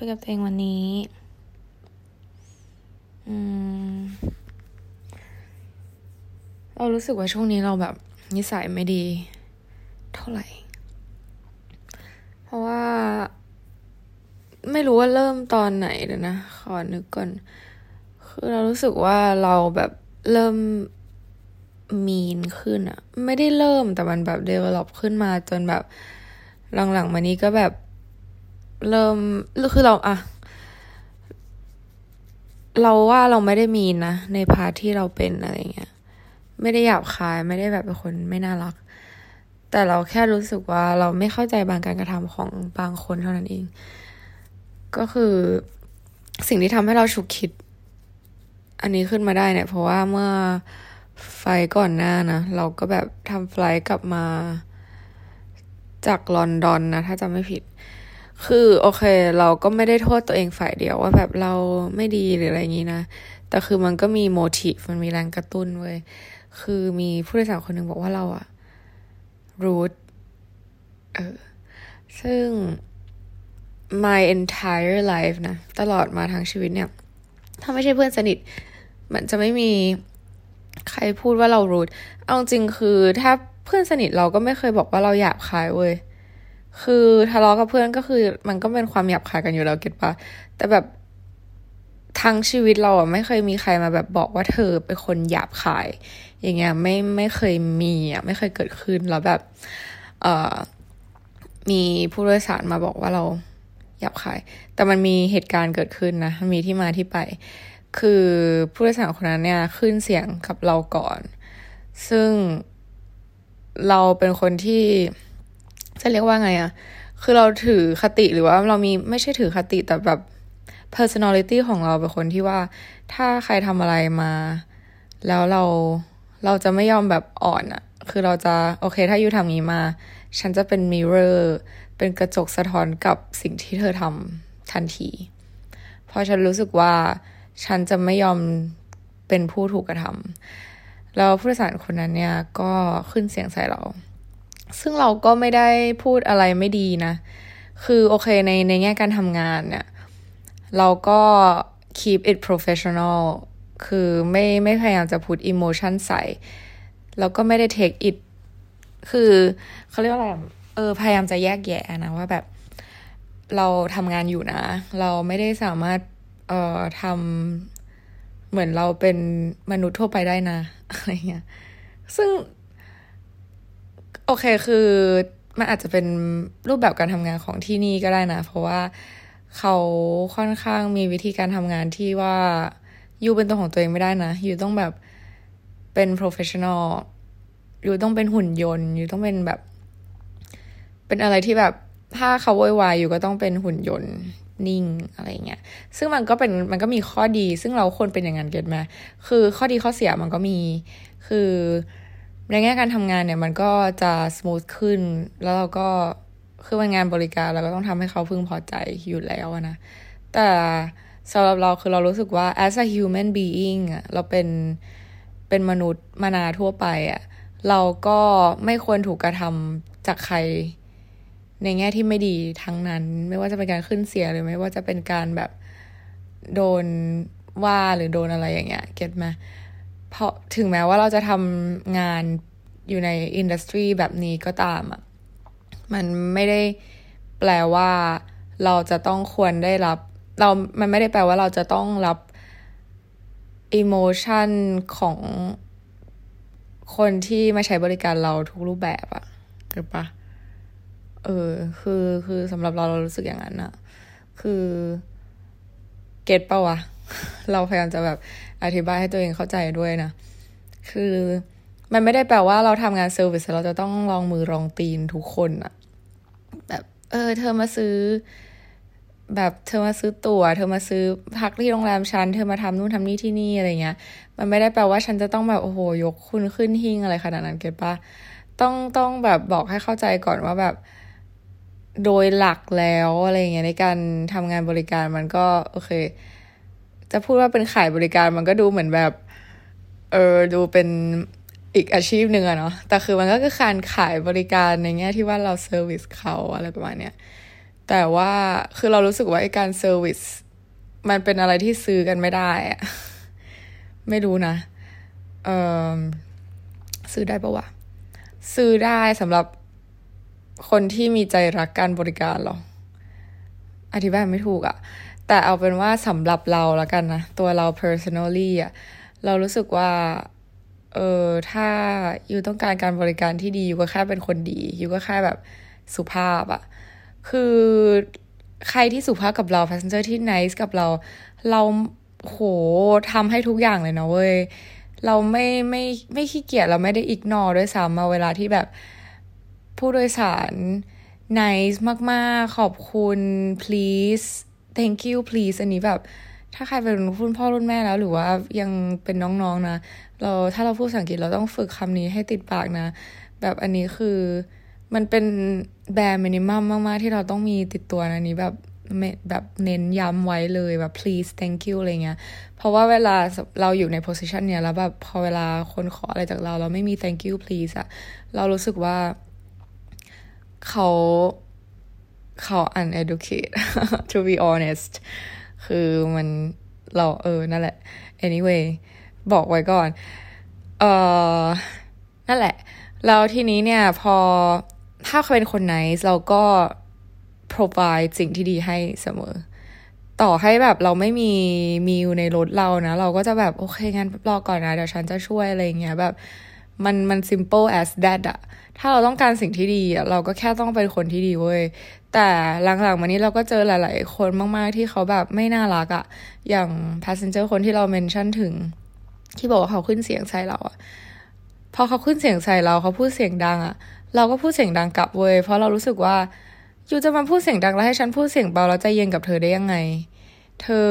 คุยกับตัวเองวันนี้ อืม เรารู้สึกว่าช่วงนี้เราแบบนิสัยไม่ดี เท่าไหร่ เพราะว่า ไม่รู้ว่าเริ่มตอนไหนเดี๋ยวนะ ขอนึกก่อน คือเรารู้สึกว่าเราแบบเริ่มมีนขึ้นอะไม่ได้เริ่มแต่มันแบบ develop ขึ้นมาจนแบบหลังๆมานี้ก็แบบ เริ่มคือเราอะเราว่าเราไม่ได้มีนะ ในพาร์ทที่เราเป็นอะไรเงี้ย ไม่ได้หยาบคายไม่ได้แบบเป็นคนไม่น่ารัก แต่เราแค่รู้สึกว่าเราไม่เข้าใจบางการกระทำของบางคนเท่านั้นเอง ก็คือสิ่งที่ทำให้เราฉุกคิด อันนี้ขึ้นมาได้เนี่ย เพราะว่าเมื่อไฟก่อนหน้านะ เราก็แบบทำไฟล์กลับมา จากลอนดอนนะ ถ้าจำไม่ผิด คือโอเค เราก็ไม่ได้โทษตัวเองฝ่ายเดียวว่าแบบเราไม่ดีหรืออะไรอย่างนี้นะ แต่คือมันก็มีโมทีฟมันมีแรงกระตุ้นเว้ย คือมีผู้โดยสารคนหนึ่งบอกว่าเราอะรูทเออ ซึ่ง my entire life นะ ตลอดมาทั้งชีวิตเนี่ย ถ้าไม่ใช่เพื่อนสนิท มันจะไม่มีใครพูดว่าเรารูทเอาจริงคือถ้าเพื่อนสนิทเราก็ไม่เคยบอกว่าเราหยาบคายเว้ย คือทะเลาะกับเพื่อนก็คือ มันก็เป็นความหยาบคายกันอยู่แล้วเก็ตปะแต่แบบทั้งชีวิตเราอะไม่เคยมีใครมาแบบบอกว่าเธอเป็นคนหยาบคาย อย่างเงี้ยไม่ไม่เคยมีอะไม่เคยเกิดขึ้นแล้วแบบ เอ่อ มีผู้โดยสารมาบอกว่าเราหยาบคาย แต่มันมีเหตุการณ์เกิดขึ้นนะมีที่มาที่ไป คือผู้โดยสารคนนั้นเนี่ยขึ้นเสียงกับเราก่อน ซึ่งเราเป็นคนที่ จะเรียกว่าไงอะคือเราถือคติหรือว่าเรามีไม่ใช่ถือคติแต่แบบ personality ของเราเป็นคนที่ว่า ถ้าใครทำอะไรมา แล้วเราเราจะไม่ยอมแบบอ่อนอะคือเราจะโอเค ถ้ายูทำนี้มา ฉันจะเป็น mirror เป็นกระจกสะท้อนกับสิ่งที่เธอทำทันที เพราะฉันรู้สึกว่าฉันจะไม่ยอมเป็นผู้ถูกกระทำแล้วผู้โดยสารคนนั้นเนี่ยก็ขึ้นเสียงใส่เรา ซึ่งเราก็ไม่ได้พูดอะไรไม่ดีนะ คือโอเคในในแง่การทำงานเนี่ย เราก็ keep it professional คือไม่ไม่พยายามจะพูด emotion ใส่ แล้วก็ไม่ได้ take it คือเขาเรียกว่าอะไรเออพยายามจะแยกแยะนะว่าแบบ เราทำงานอยู่นะ เราไม่ได้สามารถเอ่อทำเหมือนเราเป็นมนุษย์ทั่วไปได้นะอะไรเงี้ยซึ่ง โอเคคือมันอาจจะเป็นรูปแบบการทำงานของที่นี่ก็ได้นะ เพราะว่าเขาค่อนข้างมีวิธีการทำงานที่ว่ายูเป็นตัวของตัวเองไม่ได้นะยูต้องแบบเป็น professional ยูต้องเป็นหุ่นยนต์ยูต้องเป็นแบบ เป็นอะไรที่แบบถ้าเขาโวยวายอยู่ก็ต้องเป็นหุ่นยนต์นิ่งอะไรเงี้ย ซึ่งมันก็เป็นมันก็มีข้อดี ซึ่งเราควรเป็นอย่างนั้นเก็ตไหมคือข้อดีข้อเสียมันก็มี คือ ในแง่การทำงานเนี่ยมันก็จะส o t h ขึ้น แล้วเราก็คือมันงานบริการเราก็ต้องทำให้เขาพึงพอใจอยู่แล้วนะ แต่สำหรับเราคือเรารู้สึกว่า as a human being อะเราเป็นเป็นมนุษย์มนาทั่วไปอะเราก็ไม่ควรถูกกระทำจากใคร ในแง่ที่ไม่ดีทั้งนั้น ไม่ว่าจะเป็นการขึ้นเสียหรือไม่ว่าจะเป็นการแบบโดนว่าหรือโดนอะไรอย่างเงี้ย เก็ตไหม เพราะถึงแม้ว่าเราจะทำงานอยู่ในอินดัสทรีแบบนี้ก็ตามอะมันไม่ได้แปลว่าเราจะต้องควรได้รับ เรา มันไม่ได้แปลว่าเราจะต้องรับอิโมชันของคนที่มาใช้บริการเราทุกรูปแบบอะถูกปะเออ คือคือสำหรับเราเรารู้สึกอย่างนั้นอะคือ เก็ตปะวะ เราพยายามจะแบบอธิบายให้ตัวเองเข้าใจด้วยนะ คือมันไม่ได้แปลว่าเราทำงานเซอร์วิสเราจะต้องลองมือลองตีนทุกคนอะแบบเออ เธอมาซื้อ แบบเธอมาซื้อตัว๋ว เธอมาซื้อพักที่โรงแรมฉัน เธอมาทำนู่นทำนี่ที่นี่อะไรเงี้ย มันไม่ได้แปลว่าฉันจะต้องแบบโอ้โหยกคุณขึ้นหิ้งอะไรขนาดนั้นเก็ตปะต้องต้องแบบบอกให้เข้าใจก่อนว่าแบบโดยหลักแล้วอะไรเงี้ยในการทำงานบริการมันก็โอเค จะพูดว่าเป็นขายบริการมันก็ดูเหมือนแบบ เออดูเป็นอีกอาชีพหนึ่งอะเนาะแต่คือมันก็คือการขายบริการในแง่ที่ว่าเรา service เขาอะไรประมาณเนี้ยแต่ว่าคือเรารู้สึกว่าไอการ service มันเป็นอะไรที่ซื้อกันไม่ได้อะไม่รู้นะเออซื้อได้ปะวะซื้อได้สำหรับคนที่มีใจรักการบริการหรออธิบายไม่ถูกอะ แต่เอาเป็นว่าสำหรับเราแล้วกันนะ ตัวเรา personally อะเรารู้สึกว่า เออถ้าอยู่ต้องการการบริการที่ดีอยู่ก็แค่เป็นคนดี อยู่ก็แค่แบบสุภาพอะคือใครที่สุภาพกับเรา passenger ที่ nice กับเรา เราโหทำให้ทุกอย่างเลยนะเว้ย เราไม่ไม่ไม่ขี้เกียจเราไม่ได้อิกนอด้วยซ้ำมาเวลาที่แบบผู้โดยสาร nice มาก ๆ ขอบคุณ please thank you please อันนี้แบบ ถ้าใครเป็นรุ่นพ่อรุ่นแม่แล้ว หรือว่ายังเป็นน้องๆนนะเราถ้าเราพูดภาษาอังกฤษเราต้องฝึกคำนี้ให้ติดปากนะ แบบอันนี้คือมันเป็นแบร์มินิมัมมาก ๆ ที่เราต้องมีติดตัวนะนี้แบบแบบเน้นย้ำไว้เลยแบบ please thank you อะไรเงี้ย เพราะว่าเวลาเราอยู่ใน position เนี้ยแล้วแบบพอเวลาคนขออะไรจากเรา เราไม่มี thank you please อะเรารู้สึกว่าเขา เขา uneducated to be honest คือมันเราเออ นั่นแหละ anyway บอกไว้ก่อน เออนั่นแหละ แล้วทีนี้เนี่ย พอถ้าเขาเป็นคนไหนเราก็ provide สิ่งที่ดีให้เสมอ ต่อให้แบบเราไม่มีมิวในรถเรานะ เราก็จะแบบ โอเคงั้นรอก่อนนะ เดี๋ยวฉันจะช่วยอะไรเงี้ยแบบ มันมัน simple as that อะถ้าเราต้องการสิ่งที่ดีอะเราก็แค่ต้องเป็นคนที่ดีเว้ย แต่หลังๆมานี้เราก็เจอหลาย ๆ คนมากๆที่เขาแบบไม่น่ารักอะอย่าง passenger คนที่เราเมนชั่นถึง ที่บอกว่าเขาขึ้นเสียงใส่เราอะพอเขาขึ้นเสียงใส่เราเขาพูดเสียงดังอะเราก็พูดเสียงดังกลับเว้ยเพราะเรารู้สึกว่าอยู่จะมาพูดเสียงดังแล้วให้ฉันพูดเสียงเบาแล้วใจเย็นกับเธอได้ยังไง เธอ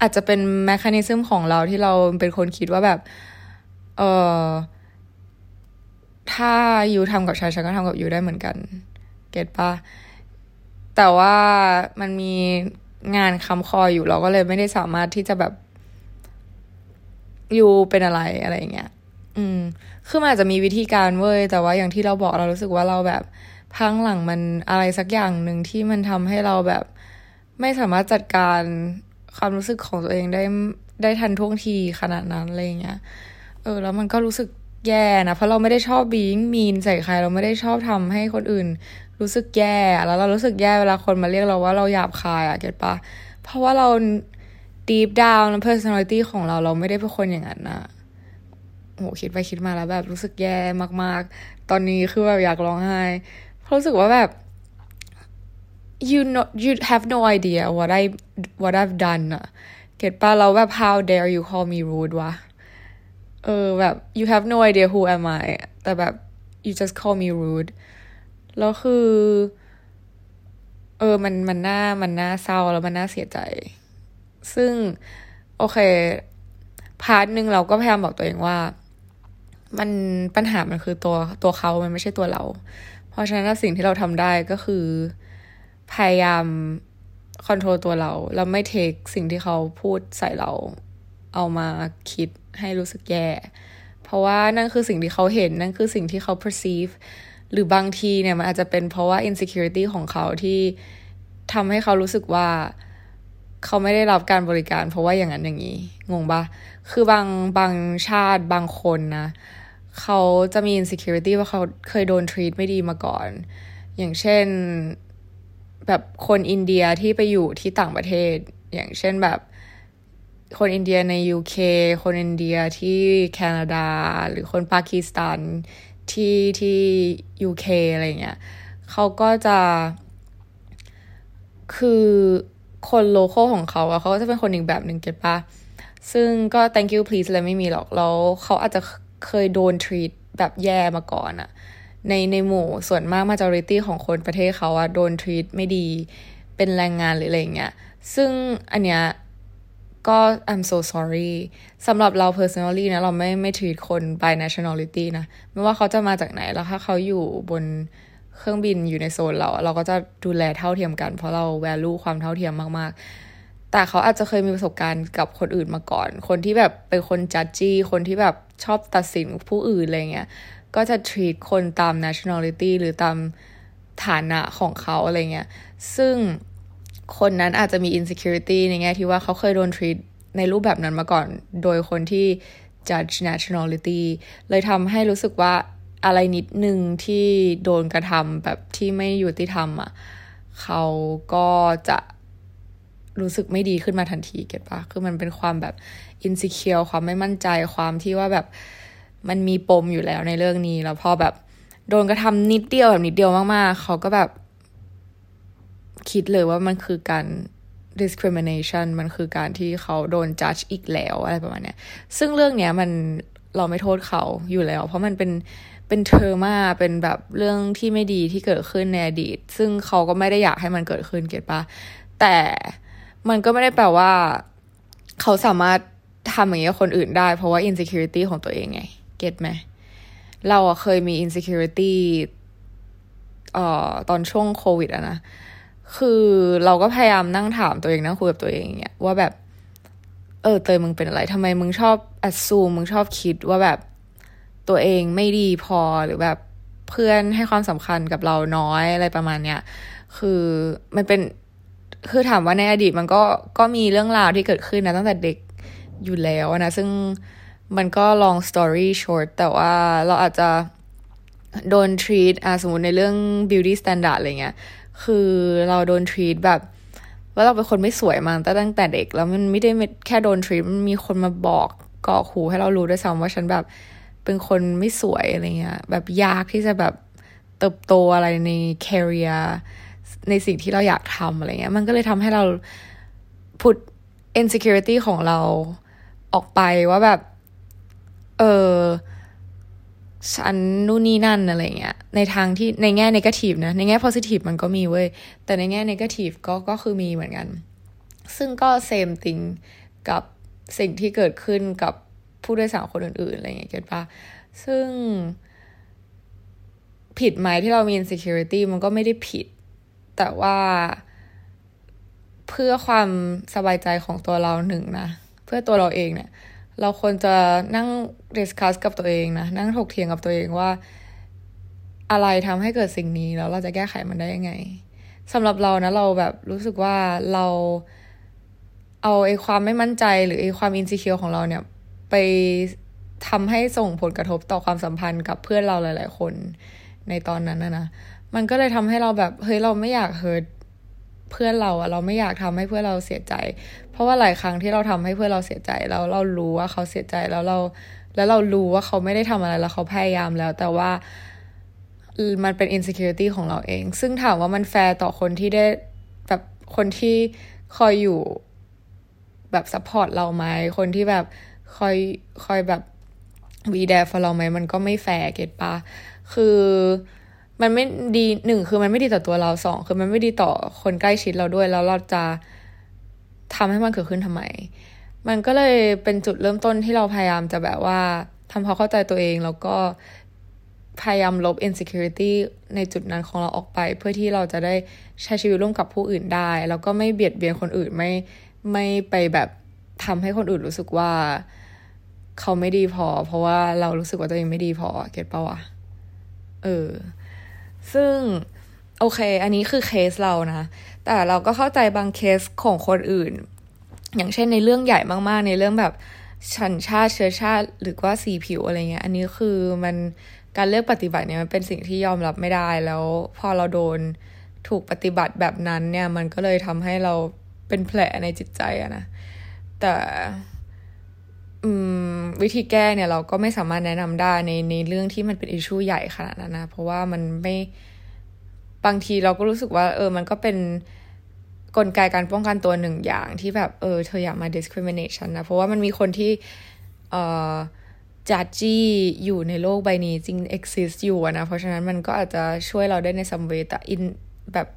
อาจจะเป็นแมคานิซึมของเราที่เราเป็นคนคิดว่าแบบ เออถ้ายูทำกับฉันฉันก็ทำกับยูได้เหมือนกัน เก็ตปะแต่ว่ามันมีงานคำคออยู่เราก็เลยไม่ได้สามารถที่จะแบบยูเป็นอะไรอะไรเงี้ย อืม คือมันอาจจะมีวิธีการเว้ย แต่ว่าอย่างที่เราบอกเรารู้สึกว่าเราแบบพังหลังมันอะไรสักอย่างหนึ่งที่มันทำให้เราแบบ ไม่สามารถจัดการความรู้สึกของตัวเองได้ได้ทันท่วงทีขนาดนั้นอะไรเงี้ย เออ แล้วมันก็รู้สึกแย่นะเพราะเราไม่ได้ชอบบีงมีนใส่ใครเราไม่ได้ชอบทำให้คนอื่น รู้สึกแย่แล้วเรารู้สึกแย่เวลาคนมาเรียกเราว่าเราหยาบคายอะเก็ตปะเพราะว่าเรา deep down personality ของเราเราไม่ได้เป็นคนอย่างนั้นนะโหคิดไปคิดมาแล้วแบบรู้สึกแย่มาก ๆ ตอนนี้คือแบบอยากร้องไห้เพราะรู้สึกว่าแบบ you know you have no idea what I what I've done อะเก็ตปะเราแบบ how dare you call me rude วะ เออแบบ you have no idea who am I แต่แบบ you just call me rude แล้วคือ เออมันมันน่ามันน่าเศร้าแล้วมันน่าเสียใจ ซึ่ง โอเค part หนึ่งเราก็พยายามบอกตัวเองว่า มันปัญหามันคือตัวตัวเขา มันไม่ใช่ตัวเรา เพราะฉะนั้นสิ่งที่เราทำได้ก็คือ พยายาม control ตัวเราเราไม่ take สิ่งที่เขาพูดใส่เรา เอามาคิด ให้รู้สึกแย่ เพราะว่านั่นคือสิ่งที่เขาเห็น นั่นคือสิ่งที่เขา perceive หรือบางทีเนี่ยมันอาจจะเป็นเพราะว่า insecurity ของเขาที่ทำให้เขารู้สึกว่าเขาไม่ได้รับการบริการ เพราะว่าอย่างนั้นอย่างนี้ งงปะคือบางบางชาติบางคนนะ เขาจะมี insecurity ว่าเขาเคยโดน treat ไม่ดีมาก่อน อย่างเช่นแบบคนอินเดียที่ไปอยู่ที่ต่างประเทศ อย่างเช่นแบบ คนอินเดียใน UK คนอินเดียที่แคนาดา หรือคนปากีสถานที่ที่ UK อะไรเงี้ยเขาก็จะ คือคนโลเคอลของเขาอะเขาก็จะเป็นคนอีกแบบหนึ่งเก็ตปะซึ่งก็ thank you please อะไรไม่มีหรอก แล้วเขาอาจจะเคยโดน treat แบบแย่มาก่อนอะในในหมู่ส่วนมาก majority ของคนประเทศเขาอะโดน treat ไม่ดีเป็นแรงงานหรืออะไรเงี้ยซึ่งอันเนี้ย ก็ I'm so sorry สำหรับเรา personally นะ เราไม่ไม่ treat คน by nationality นะ ไม่ว่าเขาจะมาจากไหน แล้วถ้าเขาอยู่บนเครื่องบินอยู่ในโซนเรา เราก็จะดูแลเท่าเทียมกัน เพราะเรา value ความเท่าเทียมมาก ๆ แต่เขาอาจจะเคยมีประสบการณ์กับคนอื่นมาก่อน คนที่แบบเป็นคนจัดจี้ คนที่แบบชอบตัดสินผู้อื่นอะไรเงี้ย ก็จะ treat คนตาม nationality หรือตามฐานะของเขาอะไรเงี้ย ซึ่ง คนนั้นอาจจะมี insecurity ในแง่ที่ว่าเขาเคยโดน treat ในรูปแบบนั้นมาก่อน โดยคนที่ judge nationality เลยทำให้รู้สึกว่าอะไรนิดนึงที่โดนกระทำแบบที่ไม่ยุติธรรมอะ่ะเขาก็จะรู้สึกไม่ดีขึ้นมาทันทีเก็ตปะคือมันเป็นความแบบ insecure ความไม่มั่นใจความที่ว่าแบบมันมีปมอยู่แล้วในเรื่องนี้ แล้วพอแบบโดนกระทำนิดเดียวแบบนิดเดียวมากๆ เขาก็แบบ คิดเลยว่ามันคือการ discrimination มันคือการที่เขาโดน judge อีกแล้วอะไรประมาณเนี้ย ซึ่งเรื่องเนี้ยมันเราไม่โทษเขาอยู่แล้ว เพราะมันเป็นเป็น trauma เป็นแบบเรื่องที่ไม่ดีที่เกิดขึ้นในอดีต ซึ่งเขาก็ไม่ได้อยากให้มันเกิดขึ้น get ปะแต่มันก็ไม่ได้แปลว่า เขาสามารถทำอย่างนี้กับคนอื่นได้ เพราะว่า insecurity ของตัวเองไง get ไหม เราเคยมี insecurity เอ่อตอนช่วงโควิดอะนะ คือเราก็พยายามนั่งถามตัวเองนั่งคุยกับตัวเองเนี่ยว่าแบบ เออเตยมึงเป็นอะไรทำไมมึงชอบอัดซูมมึงชอบคิดว่าแบบตัวเองไม่ดีพอหรือแบบเพื่อนให้ความสำคัญกับเราน้อยอะไรประมาณเนี้ยคือมันเป็นคือถามว่าในอดีตมันก็ก็มีเรื่องราวที่เกิดขึ้นนะตั้งแต่เด็กอยู่แล้วนะ ซึ่งมันก็ long story short แต่ว่าเราอาจจะโดน treat อะสมมติในเรื่อง beauty standard อะไรเงี้ย คือเราโดน treat แบบว่าเราเป็นคนไม่สวยมาตั้งแต่เด็ก แล้วมันไม่ได้แค่โดน treat มันมีคนมาบอกกอกหูให้เรารู้ด้วยซ้ำว่าฉันแบบเป็นคนไม่สวยอะไรเงี้ยแบบยากที่จะแบบเติบโตอะไรใน career ในสิ่งที่เราอยากทำอะไรเงี้ย มันก็เลยทำให้เราพุด insecurity ของเราออกไปว่าแบบ เออ ฉันนู่นนี่นั่นอะไรเงี้ย ในทางที่ในแง่นกาทีฟนะ ในแง่ positive มันก็มีเว้ย แต่ในแง่นกาทีฟก็ก็คือมีเหมือนกัน ซึ่งก็ same thing กับสิ่งที่เกิดขึ้นกับผู้โดยสารคนอื่นๆอะไรเงี้ยเก็ตปะซึ่ง ผิดไหมที่เรามี insecurity มันก็ไม่ได้ผิด แต่ว่าเพื่อความสบายใจของตัวเราหนึ่งนะ เพื่อตัวเราเองเนี่ย เราควรจะนั่งดิสคัสกับตัวเองนะ นั่งถกเถียงกับตัวเองว่า อะไรทำให้เกิดสิ่งนี้แล้วเราจะแก้ไขมันได้ยังไงสำหรับเรานะ เราแบบรู้สึกว่าเราเอาไอ้ความไม่มั่นใจหรือไอ้ความอินสิเคียวของเราเนี่ย ไปทำให้ส่งผลกระทบต่อความสัมพันธ์กับเพื่อนเราหลาย ๆ คนในตอนนั้นนะนะมันก็เลยทำให้เราแบบเฮ้ยเราไม่อยากเฮิร์ต เพื่อนเราอะเราไม่อยากทำให้เพื่อนเราเสียใจ เพราะว่าหลายครั้งที่เราทำให้เพื่อนเราเสียใจแล้วเรารู้ว่าเขาเสียใจแล้วเรา แล้วเรารู้ว่าเขาไม่ได้ทำอะไรแล้วเขาพยายามแล้ว แต่ว่ามันเป็น insecurity ของเราเอง ซึ่งถามว่ามันแฟร์ต่อคนที่ได้แบบคนที่คอยอยู่แบบ support เราไหมคนที่แบบคอยคอยแบบวีแดฟเราไหมมันก็ไม่แฟร์เก็ตปะคือ มันไม่ดีหนึ่งคือมันไม่ดีต่อตัวเราสองคือมันไม่ดีต่อคนใกล้ชิดเราด้วย แล้วเราจะทำให้มันเกิดขึ้นทำไม มันก็เลยเป็นจุดเริ่มต้นที่เราพยายามจะแบบว่าทำความเข้าใจตัวเองแล้วก็พยายามลบ insecurity ในจุดนั้นของเราออกไป เพื่อที่เราจะได้ใช้ชีวิตร่วมกับผู้อื่นได้ แล้วก็ไม่เบียดเบียนคนอื่นไม่ไม่ไปแบบทำให้คนอื่นรู้สึกว่าเขาไม่ดีพอ เพราะว่าเรารู้สึกว่าตัวเองไม่ดีพอเก็ตปะวะเออ ซึ่งโอเค อันนี้คือเคสเรานะ แต่เราก็เข้าใจบางเคสของคนอื่น อย่างเช่นในเรื่องใหญ่มากๆ ในเรื่องแบบชันชาติเชื้อชาติ หรือว่าสีผิวอะไรเงี้ย อันนี้คือมันการเลือกปฏิบัติเนี่ยมันเป็นสิ่งที่ยอมรับไม่ได้แล้ว พอเราโดนถูกปฏิบัติแบบนั้นเนี่ยมันก็เลยทำให้เราเป็นแผลในจิตใจอะนะ แต่ อืม วิธีแก้เนี่ยเราก็ไม่สามารถแนะนำได้ในในเรื่องที่มันเป็นอิชชูใหญ่ขนาดนั้นนะเพราะว่ามันไม่บางทีเราก็รู้สึกว่า เออ มันก็เป็นกลไกการป้องกันตัวหนึ่งอย่างที่แบบเออเธออยากมา discrimination นะ เพราะว่ามันมีคนที่เอ่อจัดจี้อยู่ในโลกใบนี้จริง exist อยู่นะ เพราะฉะนั้นมันก็อาจจะช่วยเราได้ใน some way แต่อินแบบ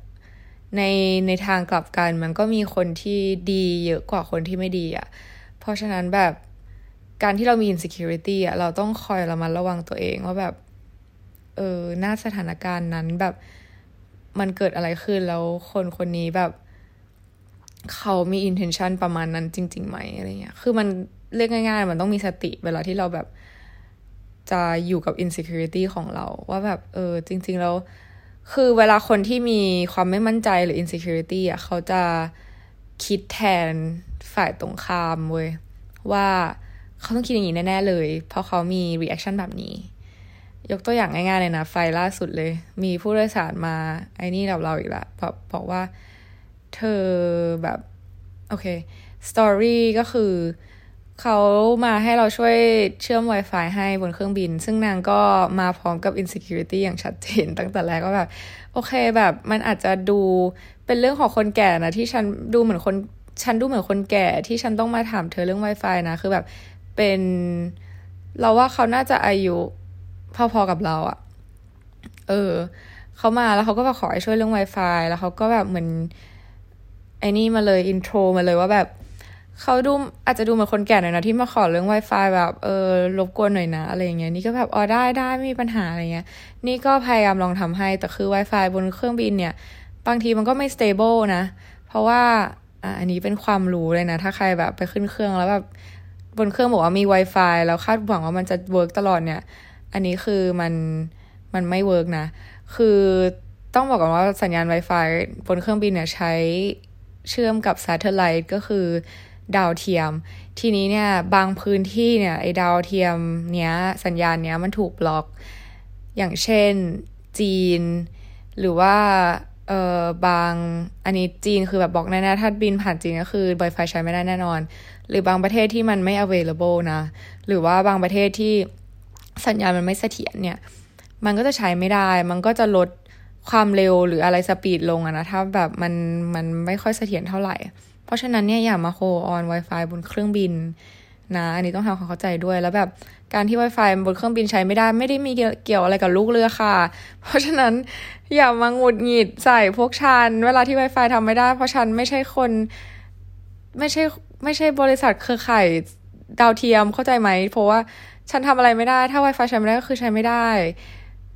ในในทางกลับกัน มันก็มีคนที่ดีเยอะกว่าคนที่ไม่ดีอะ่ะ เพราะฉะนั้นแบบ การที่เรามี insecurity อะเราต้องคอยระมัดระวังตัวเองว่าแบบ เออหน้าสถานการณ์นั้นแบบมันเกิดอะไรขึ้นแล้วคนคนนี้แบบ เขามี intention ประมาณนั้นจริงๆไหมอะไรเงี้ย คือมันเรียกง่ายๆ มันต้องมีสติเวลาที่เราแบบ จะอยู่กับ insecurity ของเรา ว่าแบบ เออ จริง ๆ แล้ว คือเวลาคนที่มีความไม่มั่นใจหรือ insecurity อะเขาจะคิดแทนฝ่ายตรงข้ามเว้ยว่า เขาต้องคิดอย่างนี้แน่ๆเลย เพราะเขามี reaction แบบนี้ ยกตัวอย่างง่ายๆเลยนะ ไฟล่าสุดเลย มีผู้โดยสารมา ไอ้นี่กับเราอีกละบอกบอกว่า เธอแบบ โอเค สตอรี่ก็คือเขามาให้เราช่วยเชื่อม Wi-Fi ให้บนเครื่องบิน ซึ่งนางก็มาพร้อมกับ insecurity อย่างชัดเจนตั้งแต่แรกก็แบบ โอเคแบบมันอาจจะดูเป็นเรื่องของคนแก่นะ ที่ฉันดูเหมือนคน ฉันดูเหมือนคนแก่ที่ฉันต้องมาถามเธอเรื่อง Wi-Fi นะ คือแบบ เป็น เราว่าเขาน่าจะอายุพอๆกับเราอะเออ เขามาแล้วเขาก็มาขอให้ช่วยเรื่อง Wi-Fi แล้วเขาก็แบบเหมือนไอ้นี่มาเลย intro มาเลยว่าแบบเขาดูอาจจะดูเหมือนคนแก่หน่อยนะที่มาขอเรื่อง Wi-Fi แบบเออรบกวนหน่อยนะ อะไรเงี้ยนี่ก็แบบอ๋อได้ได้ไม่มีปัญหาอะไรเงี้ย นี่ก็พยายามลองทำให้แต่คือ Wi-Fi บนเครื่องบินเนี่ย บางทีมันก็ไม่ stable นะ เพราะว่าอะอันนี้เป็นความรู้เลยนะ ถ้าใครแบบไปขึ้นเครื่องแล้วแบบ บนเครื่องบอกว่ามี Wi-Fi แล้วคาดหวังว่ามันจะ work ตลอดเนี่ย อันนี้คือมันมันไม่ work นะ คือต้องบอกก่อนว่าสัญญาณ Wi-Fi บนเครื่องบินเนี่ยใช้เชื่อมกับ Satellite ก็คือดาวเทียม ทีนี้เนี่ยบางพื้นที่เนี่ยไอ้ดาวเทียมเนี้ยสัญญาณเนี้ยมันถูกบล็อก อย่างเช่นจีน หรือว่าเออบางอันนี้จีนคือแบบบล็อกแน่ๆถ้าบินผ่านจีนก็คือ Wi-Fi ใช้ไม่ได้แน่นอน หรือบางประเทศที่มันไม่ available นะ หรือว่าบางประเทศที่สัญญาณมันไม่เสถียรเนี่ย มันก็จะใช้ไม่ได้ มันก็จะลดความเร็วหรืออะไรสปีดลงอะนะ ถ้าแบบมันมันไม่ค่อยเสถียรเท่าไหร่ เพราะฉะนั้นเนี่ยอย่ามาโคออน Wi-Fi บนเครื่องบินนะ อันนี้ต้องทำความเข้าใจด้วย แล้วแบบการที่ Wi-Fi บนเครื่องบินใช้ไม่ได้ ไม่ได้มีเกี่ยวอะไรกับลูกเรือค่ะ เพราะฉะนั้นอย่ามาหงุดหงิดใส่พวกฉัน เวลาที่ Wi-Fi ทำไม่ได้ เพราะฉันไม่ใช่คน ไม่ใช่ ไม่ใช่บริษัทเครือข่ายดาวเทียมเข้าใจไหม เพราะว่าฉันทำอะไรไม่ได้ ถ้า Wi-Fi ใช้ไม่ได้ก็คือใช้ไม่ได้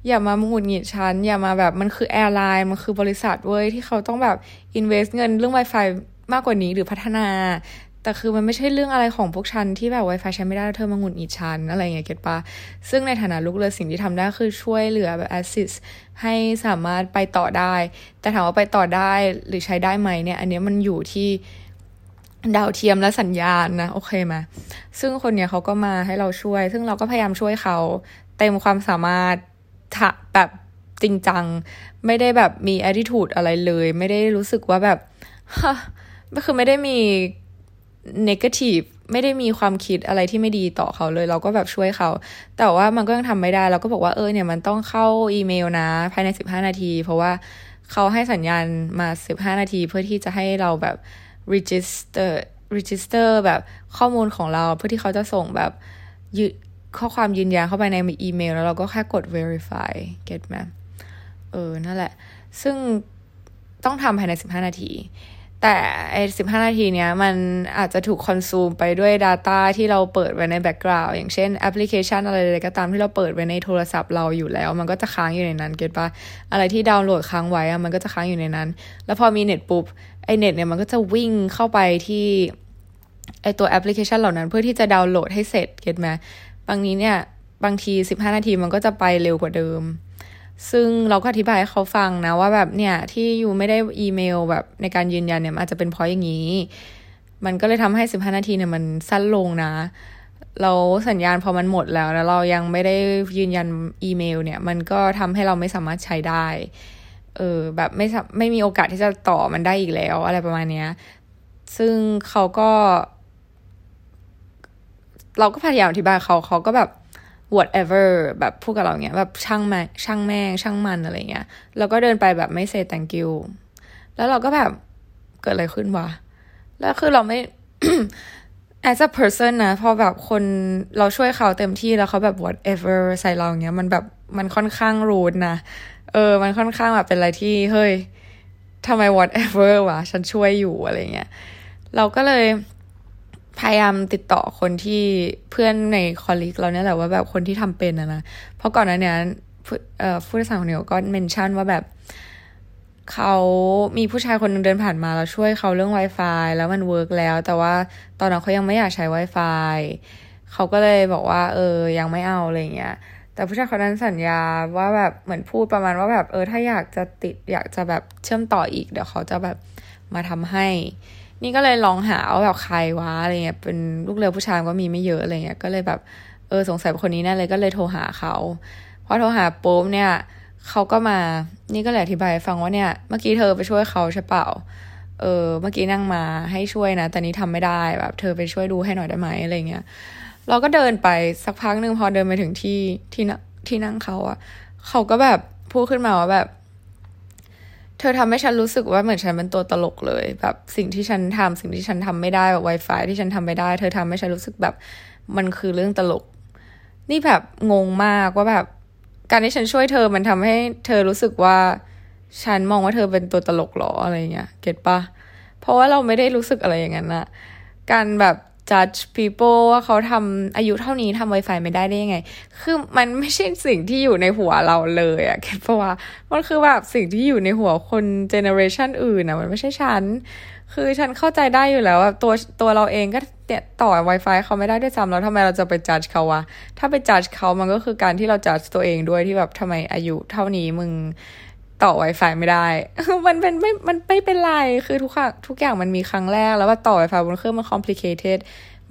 อย่ามาหงุดหงิดฉัน อย่ามาแบบมันคือแอร์ไลน์มันคือบริษัทเว้ยที่เขาต้องแบบ invest เงินเรื่อง Wi-Fi มากกว่านี้หรือพัฒนา แต่คือมันไม่ใช่เรื่องอะไรของพวกฉันที่แบบ Wi-Fi ใช้ไม่ได้เธอมาหงุดหงิดฉันอะไรเงี้ยเก็ตปะซึ่งในฐานะลูกเรือสิ่งที่ทำได้คือช่วยเหลือแบบ assist ให้สามารถไปต่อได้ แต่ถามว่าไปต่อได้หรือใช้ได้ไหมเนี่ย อันนี้มันอยู่ที่ ดาวเทียมและสัญญาณนะ โอเคไหมซึ่งคนเนี้ยเขาก็มาให้เราช่วย ซึ่งเราก็พยายามช่วยเขา เต็มความสามารถแบบจริงจัง ไม่ได้แบบมี attitude อะไรเลย ไม่ได้รู้สึกว่าแบบก็คือไม่ได้มี negative ไม่ได้มีความคิดอะไรที่ไม่ดีต่อเขาเลย เราก็แบบช่วยเขา แต่ว่ามันก็ยังทำไม่ได้ เราก็บอกว่าเออเนี่ยมันต้องเข้าอีเมลนะ ภายใน 15 นาที เพราะว่าเขาให้สัญญาณมา 15 นาทีเพื่อที่จะให้เราแบบ register register แบบข้อมูลของเราเพื่อที่เขาจะส่งแบบยืข้อความยืนยันเข้าไปในอีเมล แล้วเราก็แค่กด verify get ไหมเออ นั่นแหละ ซึ่งต้องทำภายใน 15 นาที แต่ไอ้สิบห้านาทีเนี้ยมันอาจจะถูก consume ไปด้วย Data ที่เราเปิดไว้ใน background อย่างเช่นแอปพลิเคชันอะไรเลยก็ตามที่เราเปิดไว้ในโทรศัพท์เราอยู่แล้ว มันก็จะค้างอยู่ในนั้น get ปะอะไรที่ดาวน์โหลดค้างไว้อะมันก็จะค้างอยู่ในนั้น แล้วพอมีเน็ตปุ๊บไอเน็ตเนี่ยมันก็จะวิ่งเข้าไปที่ไอตัวแอปพลิเคชันเหล่านั้นเพื่อที่จะดาวน์โหลดให้เสร็จ get ไหมบางนี้เนี่ยบางทีสิบห้านาทีมันก็จะไปเร็วกว่าเดิม ซึ่งเราก็อธิบายให้เขาฟังนะว่าแบบเนี่ยที่ you ไม่ได้อีเมลแบบในการยืนยันเนี่ยอาจจะเป็นเพราะอย่างนี้ มันก็เลยทำให้สิบห้านาทีเนี่ยมันสั้นลงนะเราสัญญาณพอมันหมดแล้ว แล้วเรายังไม่ได้ยืนยันอีเมล เนี่ย มันก็ทำให้เราไม่สามารถใช้ได้ เออแบบไม่ไม่มีโอกาสที่จะต่อมันได้อีกแล้ว อะไรประมาณเนี้ย ซึ่งเขาก็ เราก็พยายามอธิบายเขาเขาก็แบบ whatever แบบพูดกับเราเงี้ยแบบช่างแม่ช่างแม่งช่างมันอะไรเงี้ยแล้วก็เดินไปแบบไม่เซ thank you แล้วเราก็แบบเกิดอะไรขึ้นวะแล้วคือเราไม่ as a person นะพอแบบคนเราช่วยเขาเต็มที่แล้วเขาแบบ whatever ใส่เราเงี้ยมันแบบมันค่อนข้างรูดนะเออ มันค่อนข้างแบบเป็นอะไรที่เฮ้ยทำไม whatever วะ ฉันช่วยอยู่อะไรเงี้ย เราก็เลย พยายามติดต่อคนที่เพื่อนในคอลลีกเราเนี่ยแหละว่าแบบคนที่ทำเป็นนะนะ เพราะก่อนหน้านี้ผู้โดยสารคนนี้ก็เมนชั่นว่าแบบเขามีผู้ชายคนนึงเดินผ่านมาแล้วช่วยเขาเรื่อง Wi-Fi แล้วมันเวิร์กแล้ว แต่ว่าตอนนั้นเขายังไม่อยากใช้ Wi-Fi เขาก็เลยบอกว่า เออ ยังไม่เอาอะไรเงี้ย แต่แต่ผู้ชายคนนั้นสัญญาว่าแบบเหมือนพูดประมาณว่าแบบเออถ้าอยากจะติดอยากจะแบบเชื่อมต่ออีก เดี๋ยวเขาจะแบบมาทำให้ นี่ก็เลยลองหาว่าแบบใครวะอะไรเงี้ยเป็นลูกเรือผู้ชายก็มีไม่เยอะอะไรเงี้ยก็เลยแบบเออสงสัยคนนี้แน่เลยก็เลยโทรหาเขาพอโทรหาปุ๊บเนี่ยเขาก็มา นี่ก็เลยอธิบายฟังว่าเนี่ยเมื่อกี้เธอไปช่วยเขาใช่เปล่าเออเมื่อกี้นั่งมาให้ช่วยนะ แต่นี้ทำไม่ได้แบบ เธอไปช่วยดูให้หน่อยได้ไหมอะไรเงี้ยเราก็เดินไปสักพักหนึ่งพอเดินไปถึงที่ที่ที่นั่งเขาอะเขาก็แบบพูดขึ้นมาว่าแบบ เธอทำให้ฉันรู้สึกว่าเหมือนฉันเป็นตัวตลกเลย แบบสิ่งที่ฉันทำสิ่งที่ฉันทำไม่ได้แบบ Wi-Fi ที่ฉันทำไม่ได้ เธอทำให้ฉันรู้สึกแบบมันคือเรื่องตลก นี่แบบงงมากว่าแบบ การที่ฉันช่วยเธอมันทำให้เธอรู้สึกว่าฉันมองว่าเธอเป็นตัวตลกหรออะไรเงี้ยเก็ตปะเพราะว่าเราไม่ได้รู้สึกอะไรอย่างนั้นอะการแบบ judge people ว่าเขาทำอายุเท่านี้ทำ Wi-Fi ไม่ได้ได้ยังไง คือมันไม่ใช่สิ่งที่อยู่ในหัวเราเลยอะเก็ตปะว่ามันคือแบบสิ่งที่อยู่ในหัวคนเจเนอเรชันอื่นอะมันไม่ใช่ฉัน คือฉันเข้าใจได้อยู่แล้วว่าตัวตัวเราเองก็เนี่ยต่อ Wi-Fi เขาไม่ได้ด้วยซ้ำแล้วทำไมเราจะไปจัดเขาวะถ้าไปจัดเขามันก็คือการที่เราจัดตัวเองด้วยที่แบบทำไมอายุเท่านี้มึง ต่อ Wi-Fi ไม่ได้ มันเป็นไม่ มันไม่เป็นไร คือทุกทุกอย่างมันมีครั้งแรก แล้วว่าต่อ Wi-Fi บนเครื่องมัน complicated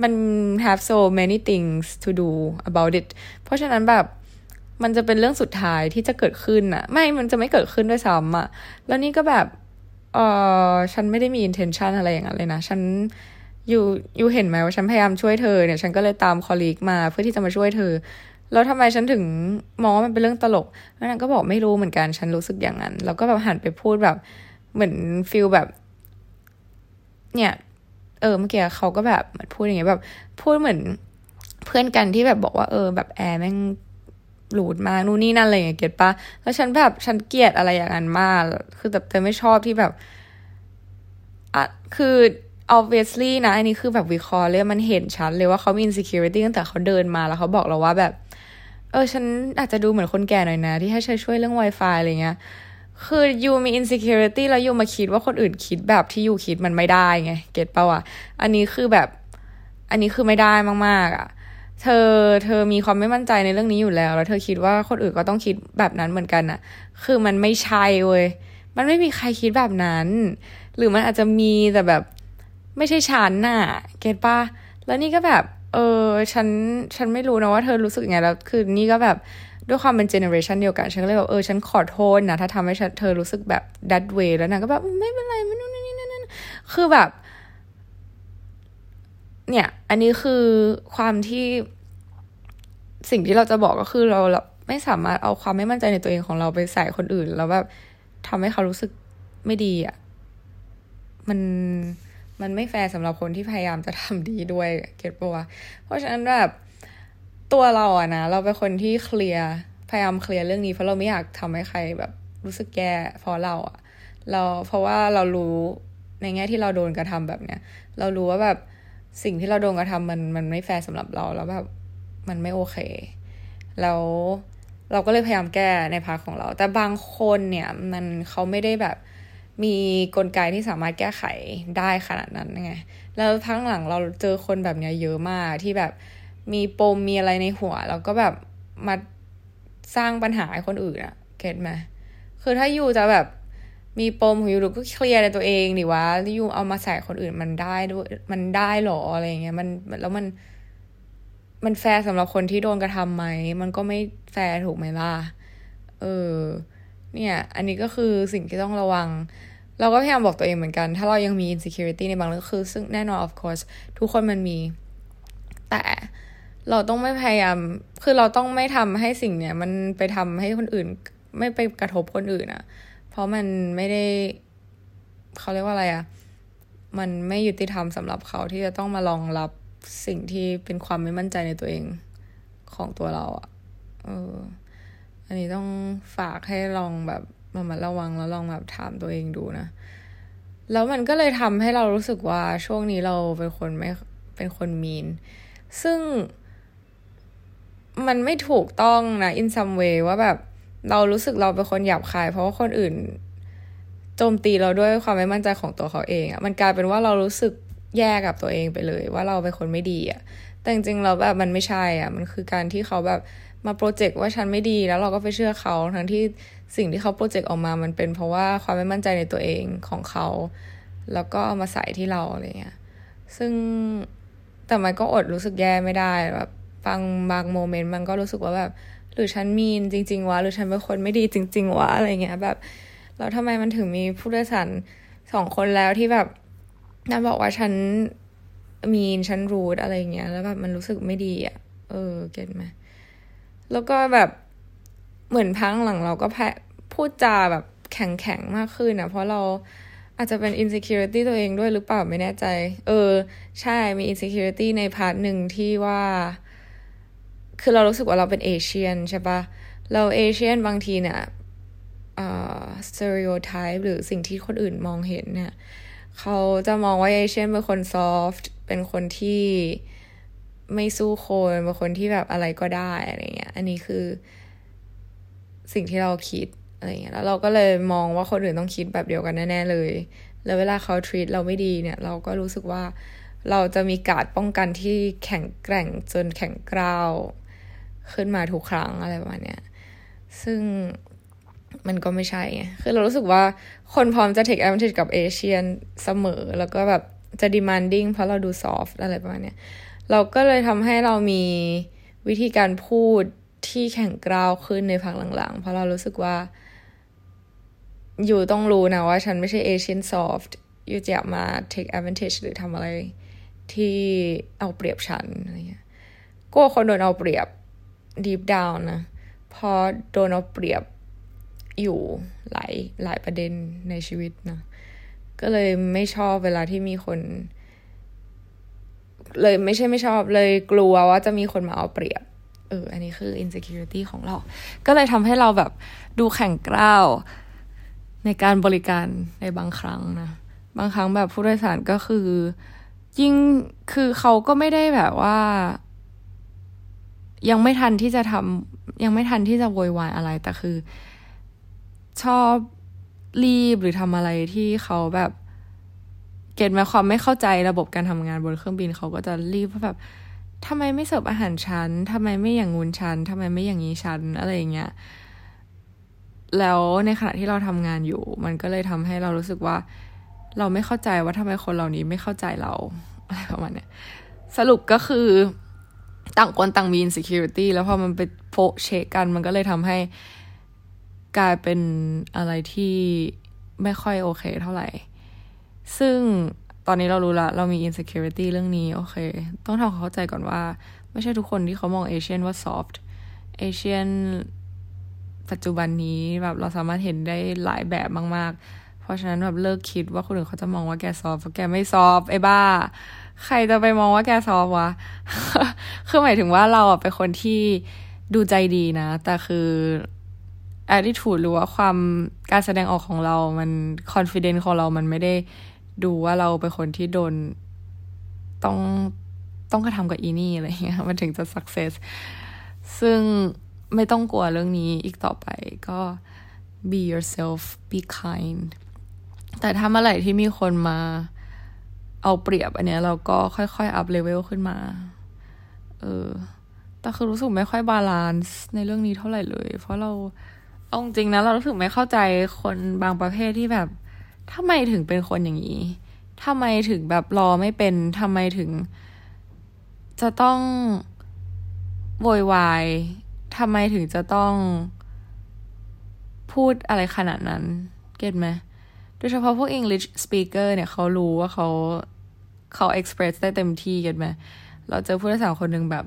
มัน have so many things to do about it เพราะฉะนั้นแบบมันจะเป็นเรื่องสุดท้ายที่จะเกิดขึ้นอะไม่ มันจะไม่เกิดขึ้นด้วยซ้ำอะแล้วนี่ก็แบบ เออฉันไม่ได้มี intention อะไรอย่างนั้นเลยนะ ฉัน you you เห็นไหมว่าฉันพยายามช่วยเธอเนี่ย ฉันก็เลยตาม colleague มาเพื่อที่จะมาช่วยเธอ แล้วทำไมฉันถึงมองว่ามันเป็นเรื่องตลกแล้วนางก็บอกไม่รู้เหมือนกันฉันรู้สึกอย่างนั้น แล้วก็แบบหันไปพูดแบบเหมือน feel แบบ เนี่ย เออเมื่อกี้เขาก็แบบเหมือนพูดอย่างเงี้ยแบบ พูดเหมือนเพื่อนกันที่แบบบอกว่าเออ แบบแอร์แม่งหลุดมากนู่นนี่นั่นอะไรอย่างเงี้ยเก็ตปะแล้วฉันแบบฉันเกลียดอะไรอย่างนั้นมาก คือแต่เธอไม่ชอบที่แบบอะคือ obviously นะ อันนี้คือแบบวิเคราะห์เลยมันเห็นชัดเลยว่าเขามี insecurity ตั้งแต่เขาเดินมาแล้วเขาบอกเราว่าแบบ เออฉันอาจจะดูเหมือนคนแก่หน่อยนะ ที่ให้ช่วยช่วยเรื่อง Wi-Fi อะไรเงี้ย คือยูมี insecurity แล้วยูมาคิดว่าคนอื่นคิดแบบที่ยูคิดมันไม่ได้ไง เก็ตป่าวะอันนี้คือแบบ อันนี้คือไม่ได้มากๆอะ่ะ เธอ เธอมีความไม่มั่นใจในเรื่องนี้อยู่แล้ว แล้วเธอคิดว่าคนอื่นก็ต้องคิดแบบนั้นเหมือนกันอะ่ะ คือมันไม่ใช่เว้ย มันไม่มีใครคิดแบบนั้น หรือมันอาจจะมีแต่แบบ ไม่ใช่ฉันน่ะ เก็ตปะแล้วนี่ก็แบบ เออฉันฉันไม่รู้นะว่าเธอรู้สึกไงแล้วคือนี่ก็แบบด้วยความเป็นเจเนอเรชันเดียวกัน ฉันก็เลยแบบเออฉันขอโทษนะ ถ้าทำให้เธอรู้สึกแบบดัดเวแล้วนะก็แบบไม่เป็นไรไม่นู่นนี่นั่นคือแบบ เนี่ย อันนี้คือความที่สิ่งที่เราจะบอกก็คือเราเราไม่สามารถเอาความไม่มั่นใจในตัวเองของเราไปใส่คนอื่น แล้วแบบทำให้เขารู้สึกไม่ดีอะ่ะ มัน มันไม่แฟร์สำหรับคนที่พยายามจะทำดีด้วยเก็ตปะวะเพราะฉะนั้นแบบตัวเราอะนะเราเป็นคนที่เคลียร์พยายามเคลียร์เรื่องนี้เพราะเราไม่อยากทำให้ใครแบบรู้สึกแย่เพราะเราอะเราเพราะว่าเรารู้ในแง่ที่เราโดนกระทำแบบเนี้ยเรารู้ว่าแบบสิ่งที่เราโดนกระทำมันมันไม่แฟร์สำหรับเราแล้วแบบมันไม่โอเค แล้วเราก็เลยพยายามแก้ใน part ของเรา แต่บางคนเนี่ยมันเขาไม่ได้แบบ มีกลไกที่สามารถแก้ไขได้ขนาดนั้นไงแล้วพักหลังเราเจอคนแบบนี้เยอะมากที่แบบมีปมมีอะไรในหัว แล้วก็แบบมาสร้างปัญหาให้คนอื่นอะ get ไหมคือถ้า you จะแบบมีปมของ you ก็เคลียร์ในตัวเองดิวะที่ you เอามาใส่คนอื่นมันได้ด้วยมันได้หรออะไรเงี้ยมันแล้วมัน มันแฟร์สำหรับคนที่โดนกระทำไหม มันก็ไม่แฟร์ถูกไหมล่ะเออ เนี่ย อันนี้ก็คือสิ่งที่ต้องระวัง เราก็พยายามบอกตัวเองเหมือนกัน ถ้าเรายังมี insecurity ในบางเรื่องคือ ซึ่งแน่นอน of course ทุกคนมันมี แต่เราต้องไม่พยายาม คือเราต้องไม่ทำให้สิ่งเนี้ยมันไปทำให้คนอื่น ไม่ไปกระทบคนอื่นอะเพราะมันไม่ได้ เขาเรียกว่าอะไรอะมันไม่ยุติธรรมสำหรับเขาที่จะต้องมาลองรับสิ่งที่เป็นความไม่มั่นใจในตัวเองของตัวเราอะเออ อันนี้ต้องฝากให้ลองแบบ มามาระวังแล้วลองแบบถามตัวเองดูนะ แล้วมันก็เลยทำให้เรารู้สึกว่าช่วงนี้เราเป็นคนไม่เป็นคนมีน ซึ่งมันไม่ถูกต้องนะ in some way ว่าแบบเรารู้สึกเราเป็นคนหยาบคาย เพราะว่าคนอื่นโจมตีเราด้วยความไม่มั่นใจของตัวเขาเองอะ่ะมันกลายเป็นว่าเรารู้สึกแย่กับตัวเองไปเลย ว่าเราเป็นคนไม่ดีอะ่ะแต่จริงๆเราแบบมันไม่ใช่อะ่ะมันคือการที่เขาแบบมาโปรเจกต์ว่าฉันไม่ดีแล้วเราก็ไปเชื่อเขาทั้งที่ สิ่งที่เขาโปรเจกต์ออกมามันเป็นเพราะว่าความไม่มั่นใจในตัวเองของเขา แล้วก็เอามาใส่ที่เราอะไรเงี้ยซึ่งแต่มันก็อดรู้สึกแย่ไม่ได้แบบบางบางโมเมนต์มันก็รู้สึกว่าแบบ หรือฉันมีนจริง ๆวะหรือฉันเป็นคนไม่ดีจริง ๆวะอะไรเงี้ยแบบแล้วทำไมมันถึงมีผู้โดยสารสองคนแล้วที่แบบนั่นบอกว่าฉันมีนฉันรูดอะไรเงี้ย แล้วแบบมันรู้สึกไม่ดีอะ่ะ เออ get ไหมแล้วก็แบบ เหมือนพักหลังเราก็แพ้พูดจาแบบแข็งแข็งมากขึ้นอะเพราะเราอาจจะเป็น insecurity ตัวเองด้วยหรือเปล่าไม่แน่ใจ เออ ใช่มี insecurity ใน part หนึ่งที่ว่า คือเรารู้สึกว่าเราเป็น Asian ใช่ปะเรา Asian บางทีเนี่ยอ่า stereotype หรือสิ่งที่คนอื่นมองเห็นเนี่ยเขาจะมองว่า Asian เป็นคน soft เป็นคนที่ไม่สู้คนเป็นคนที่แบบอะไรก็ได้อะไรเงี้ย อันนี้คือ สิ่งที่เราคิดอะไรเงี้ยแล้วเราก็เลยมองว่าคนอื่นต้องคิดแบบเดียวกันแน่ๆเลย แล้วเวลาเขา treat เราไม่ดีเนี่ย เราก็รู้สึกว่าเราจะมีการป้องกันที่แข็งแกร่งจนแข็งกร้าวขึ้นมาทุกครั้งอะไรประมาณเนี้ยซึ่งมันก็ไม่ใช่ไงคือเรารู้สึกว่าคนพร้อมจะ take advantage กับเอเชียนเสมอ แล้วก็แบบจะ demanding เพราะเราดู soft อะไรประมาณเนี้ยเราก็เลยทำให้เรามีวิธีการพูด ที่แข็งกร้าวขึ้นในพักหลังๆ เพราะเรารู้สึกว่า อยู่ต้องรู้นะว่าฉันไม่ใช่เอเชียนซอฟต์อยู่จะมา take advantage หรือทำอะไรที่เอาเปรียบฉันอะไรเงี้ยกลัวคนโดนเอาเปรียบ deep down นะพอโดนเอาเปรียบอยู่หลายหลายประเด็นในชีวิตนะก็เลยไม่ชอบเวลาที่มีคน เลยไม่ใช่ไม่ชอบเลยกลัวว่าจะมีคนมาเอาเปรียบ เออ อันนี้คือ insecurity ของเรา ก็เลยทำให้เราแบบดูแข่งกล้าวในการบริการในบางครั้งนะ บางครั้งแบบผู้โดยสารก็คือ ยิ่งคือเขาก็ไม่ได้แบบว่า ยังไม่ทันที่จะทำยังไม่ทันที่จะโวยวายอะไร แต่คือ ชอบรีบหรือทำอะไรที่เขาแบบเกณฑ์มาความไม่เข้าใจระบบการทำงานบนเครื่องบินเขาก็จะรีบว่าแบบ ทำไมไม่เสิร์ฟอาหารชั้นทำไมไม่อย่างงูฉันทำไมไม่อย่างนี้ชั้นอะไรอย่างเงี้ยแล้วในขณะที่เราทำงานอยู่ มันก็เลยทำให้เรารู้สึกว่า เราไม่เข้าใจว่าทำไมคนเหล่านี้ไม่เข้าใจเราอะไรประมาณเนี้ยสรุปก็คือต่างคนต่างมี insecurity แล้วพอมันไปโพเชกัน มันก็เลยทำให้กลายเป็นอะไรที่ไม่ค่อยโอเคเท่าไหร่ ซึ่ง อนนี้เรารู้ละเรามี insecurity เรื่องนี้ โอเค ต้องทำความเข้าใจก่อนว่า ไม่ใช่ทุกคนที่เขามองเอเชียนว่า soft เอเชียนปัจจุบันนี้แบบเราสามารถเห็นได้หลายแบบมาก ๆ เพราะฉะนั้นแบบเลิกคิดว่าคนอื่นเขาจะมองว่าแกซอฟเพราะแกไม่ซอฟไอ้บ้า ใครจะไปมองว่าแกซอฟวะ คือหมายถึงว่าเราเป็นคนที่ดูใจดีนะ แต่คือ attitude หรือว่าความการแสดงออกของเรา มัน confidence ของเรา มันไม่ได้ ดูว่าเราเป็นคนที่โดนต้องต้องกระทำกับอีนี่อะไรเงี้ยมันถึงจะ success ซึ่งไม่ต้องกลัวเรื่องนี้อีกต่อไปก็ be yourself be kind แต่ถ้าเมื่อไหร่ที่มีคนมาเอาเปรียบอันเนี้ยเราก็ค่อยๆ up level ขึ้นมา เออ แต่คือรู้สึกไม่ค่อย balance ในเรื่องนี้เท่าไหร่เลย เพราะเราเอาจริงนะ เรารู้สึกไม่เข้าใจคนบางประเภทที่แบบ ทำไมถึงเป็นคนอย่างนี้ทำไมถึงแบบรอไม่เป็นทำไมถึง จะต้องโวยวายทำไมถึงจะต้องพูดอะไรขนาดนั้น เก็ตไหม โดยเฉพาะพวก English speaker เนี่ยเขารู้ว่าเขาเขา express ได้เต็มที่เก็ตไหม เราเจอผู้โดยสารคนหนึ่งแบบ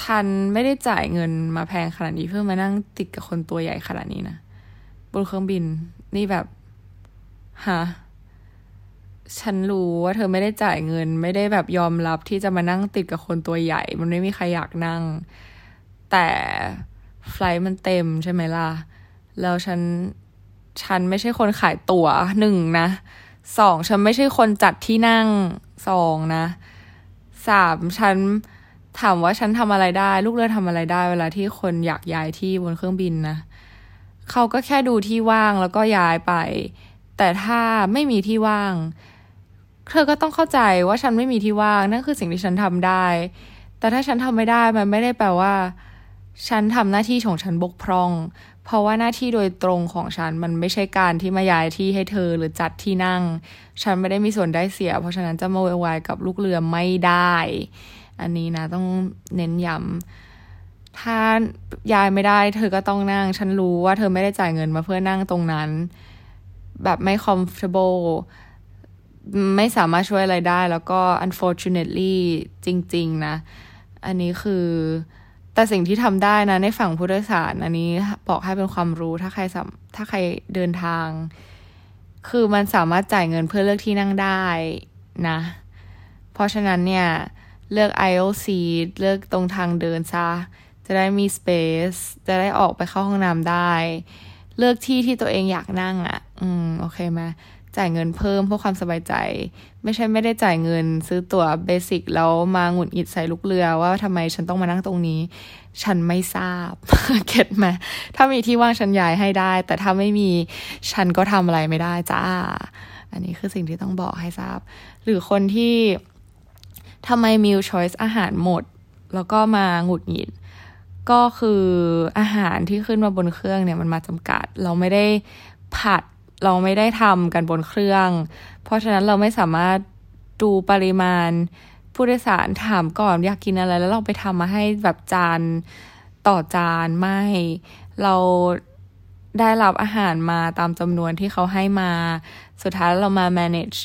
ฉันไม่ได้จ่ายเงินมาแพงขนาดนี้เพื่อมานั่งติดกับคนตัวใหญ่ขนาดนี้นะ บนเครื่องบิน นี่แบบฮะฉันรู้ว่าเธอไม่ได้จ่ายเงิน ไม่ได้แบบยอมรับที่จะมานั่งติดกับคนตัวใหญ่ มันไม่มีใครอยากนั่ง แต่ไฟล์มันเต็มใช่ไหมล่ะ แล้วฉัน ฉันไม่ใช่คนขายตั๋วหนึ่งนะสองฉันไม่ใช่คนจัดที่นั่งสองนะสามฉันถามว่าฉันทำอะไรได้ ลูกเรือทำอะไรได้ เวลาที่คนอยากย้ายที่บนเครื่องบินนะ เขาก็แค่ดูที่ว่างแล้วก็ย้ายไป แต่ถ้าไม่มีที่ว่าง เธอก็ต้องเข้าใจว่าฉันไม่มีที่ว่าง นั่นคือสิ่งที่ฉันทำได้ แต่ถ้าฉันทำไม่ได้มันไม่ได้แปลว่า ฉันทำหน้าที่ของฉันบกพร่อง เพราะว่าหน้าที่โดยตรงของฉันมันไม่ใช่การที่มาย้ายที่ให้เธอหรือจัดที่นั่ง ฉันไม่ได้มีส่วนได้เสีย เพราะฉะนั้นจะมาวุ่นวายกับลูกเรือไม่ได้ อันนี้นะต้องเน้นย้ำ ถ้ายายไม่ได้ เธอก็ต้องนั่ง ฉันรู้ว่าเธอไม่ได้จ่ายเงินมาเพื่อนั่งตรงนั้น แบบไม่ comfortable ไม่สามารถช่วยอะไรได้ แล้วก็ unfortunately จริง ๆ นะ อันนี้คือ แต่สิ่งที่ทำได้นะ ในฝั่งผู้โดยสาร อันนี้บอกให้เป็นความรู้ถ้าใครถ้าใครเดินทาง คือมันสามารถจ่ายเงินเพื่อเลือกที่นั่งได้นะ เพราะฉะนั้นเนี่ย เลือก aisle seat เลือกตรงทางเดินซะ จะได้มี space จะได้ออกไปเข้าห้องน้ำได้ เลือกที่ที่ตัวเองอยากนั่งอะ่ะ อืม โอเคไหมจ่ายเงินเพิ่มเพื่อความสบายใจ ไม่ใช่ไม่ได้จ่ายเงิน ซื้อตั๋วเบสิกแล้วมาหงุดหงิดใส่ลูกเรือ ว่าทำไมฉันต้องมานั่งตรงนี้ ฉันไม่ทราบเก็ตไหมถ้ามีที่ว่างฉันย้ายให้ได้ แต่ถ้าไม่มีฉันก็ทำอะไรไม่ได้จ้า อันนี้คือสิ่งที่ต้องบอกให้ทราบ หรือคนที่ทำไมมิลชอยส์อาหารหมด แล้วก็มาหงุดหงิด ก็คืออาหารที่ขึ้นมาบนเครื่องเนี่ยมันมาจำกัด เราไม่ได้ผัดเราไม่ได้ทำกันบนเครื่อง เพราะฉะนั้นเราไม่สามารถดูปริมาณผู้โดยสารถามก่อนอยากกินอะไร แล้วเราไปทำมาให้แบบจานต่อจานไม่ เราได้รับอาหารมาตามจำนวนที่เขาให้มา สุดท้ายเรามา manage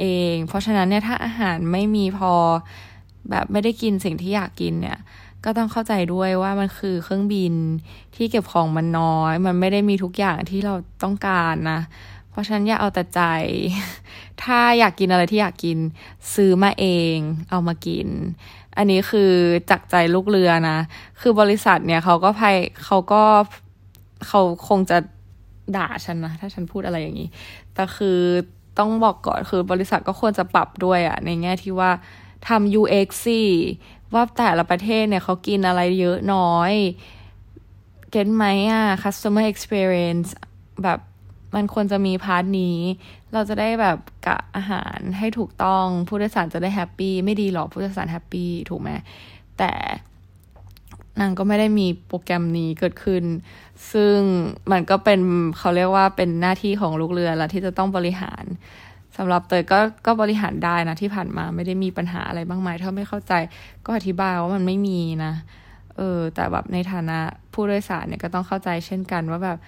เอง เพราะฉะนั้นเนี่ยถ้าอาหารไม่มีพอแบบไม่ได้กินสิ่งที่อยากกินเนี่ย ก็ต้องเข้าใจด้วยว่ามันคือเครื่องบินที่เก็บของมันน้อย มันไม่ได้มีทุกอย่างที่เราต้องการนะ เพราะฉะนั้นอย่าเอาแต่ใจ ถ้าอยากกินอะไรที่อยากกิน ซื้อมาเอง เอามากิน อันนี้คือจักใจลูกเรือนะ คือบริษัทเนี่ยเขาก็ภัยเขาก็เขาคงจะด่าฉันนะ ถ้าฉันพูดอะไรอย่างนี้ แต่คือต้องบอกก่อนคือบริษัทก็ควรจะปรับด้วยอะในแง่ที่ว่าทำ UX สิ ว่าแต่ละประเทศเนี่ยเขากินอะไรเยอะน้อย เก็ตไหมอะ customer experience แบบมันควรจะมีพาร์ทนี้ เราจะได้แบบกะอาหารให้ถูกต้อง ผู้โดยสารจะได้ happy ไม่ดีหรอกผู้โดยสาร happy ถูกไหมแต่นางก็ไม่ได้มีโปรแกรมนี้เกิดขึ้น ซึ่งมันก็เป็นเขาเรียกว่าเป็นหน้าที่ของลูกเรือแล้วที่จะต้องบริหาร สำหรับเตยก็ก็บริหารได้นะที่ผ่านมาไม่ได้มีปัญหาอะไรบ้างไหมถ้าไม่เข้าใจก็อธิบายว่ามันไม่มีนะเออแต่แบบในฐานะผู้โดยสารเนี่ยก็ต้องเข้าใจเช่นกันว่าแบบ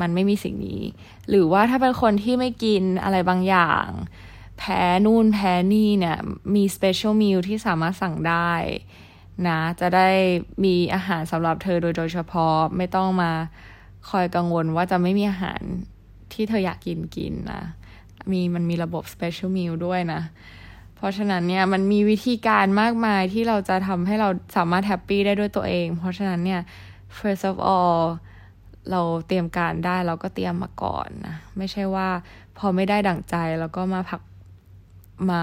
มันไม่มีสิ่งนี้ หรือว่าถ้าเป็นคนที่ไม่กินอะไรบางอย่าง แพ้นู่นแพ้นี่เนี่ยมี special meal ที่สามารถสั่งได้นะจะได้มีอาหารสำหรับเธอโดยโดยเฉพาะไม่ต้องมาคอยกังวลว่าจะไม่มีอาหารที่เธออยากกินกินนะ มีมันมีระบบ special meal ด้วยนะ เพราะฉะนั้นเนี่ยมันมีวิธีการมากมายที่เราจะทำให้เราสามารถ happy ได้ด้วยตัวเอง เพราะฉะนั้นเนี่ย first of all เราเตรียมการได้เราก็เตรียมมาก่อนนะ ไม่ใช่ว่าพอไม่ได้ดั่งใจแล้วก็มาผักมา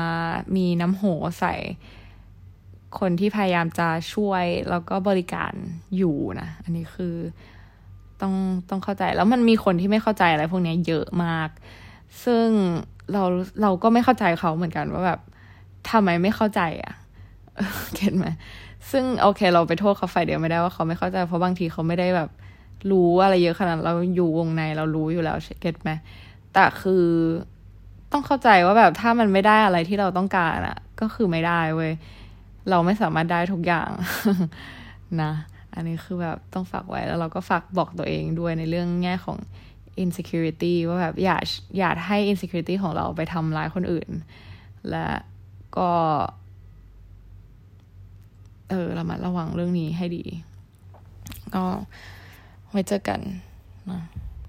มีน้ำโหใส่คนที่พยายามจะช่วยแล้วก็บริการอยู่นะ อันนี้คือต้องต้องเข้าใจแล้วมันมีคนที่ไม่เข้าใจอะไรพวกนี้เยอะมาก ซึ่งเราเราก็ไม่เข้าใจเขาเหมือนกันว่าแบบทำไมไม่เข้าใจอะ่ะเก็ตไหมซึ่งโอเค เราไปโทษเขาฝ่ายเดียวไม่ได้ว่าเขาไม่เข้าใจ เพราะบางทีเขาไม่ได้แบบรู้อะไรเยอะขนาดเราอยู่วงในเรารู้อยู่แล้วเก็ตไหมแต่คือต้องเข้าใจว่าแบบถ้ามันไม่ได้อะไรที่เราต้องการอะ่ะก็คือไม่ได้เว้ยเราไม่สามารถได้ทุกอย่างนะ อันนี้คือแบบต้องฝากไว้แล้วเราก็ฝากบอกตัวเองด้วยในเรื่องแง่ของ insecurity ว่าแบบอย่าอย่าให้ insecurity ของเราไปทำร้ายคนอื่น และก็ เออเรามาระวังเรื่องนี้ให้ดี ก็ไว้เจอกันนะ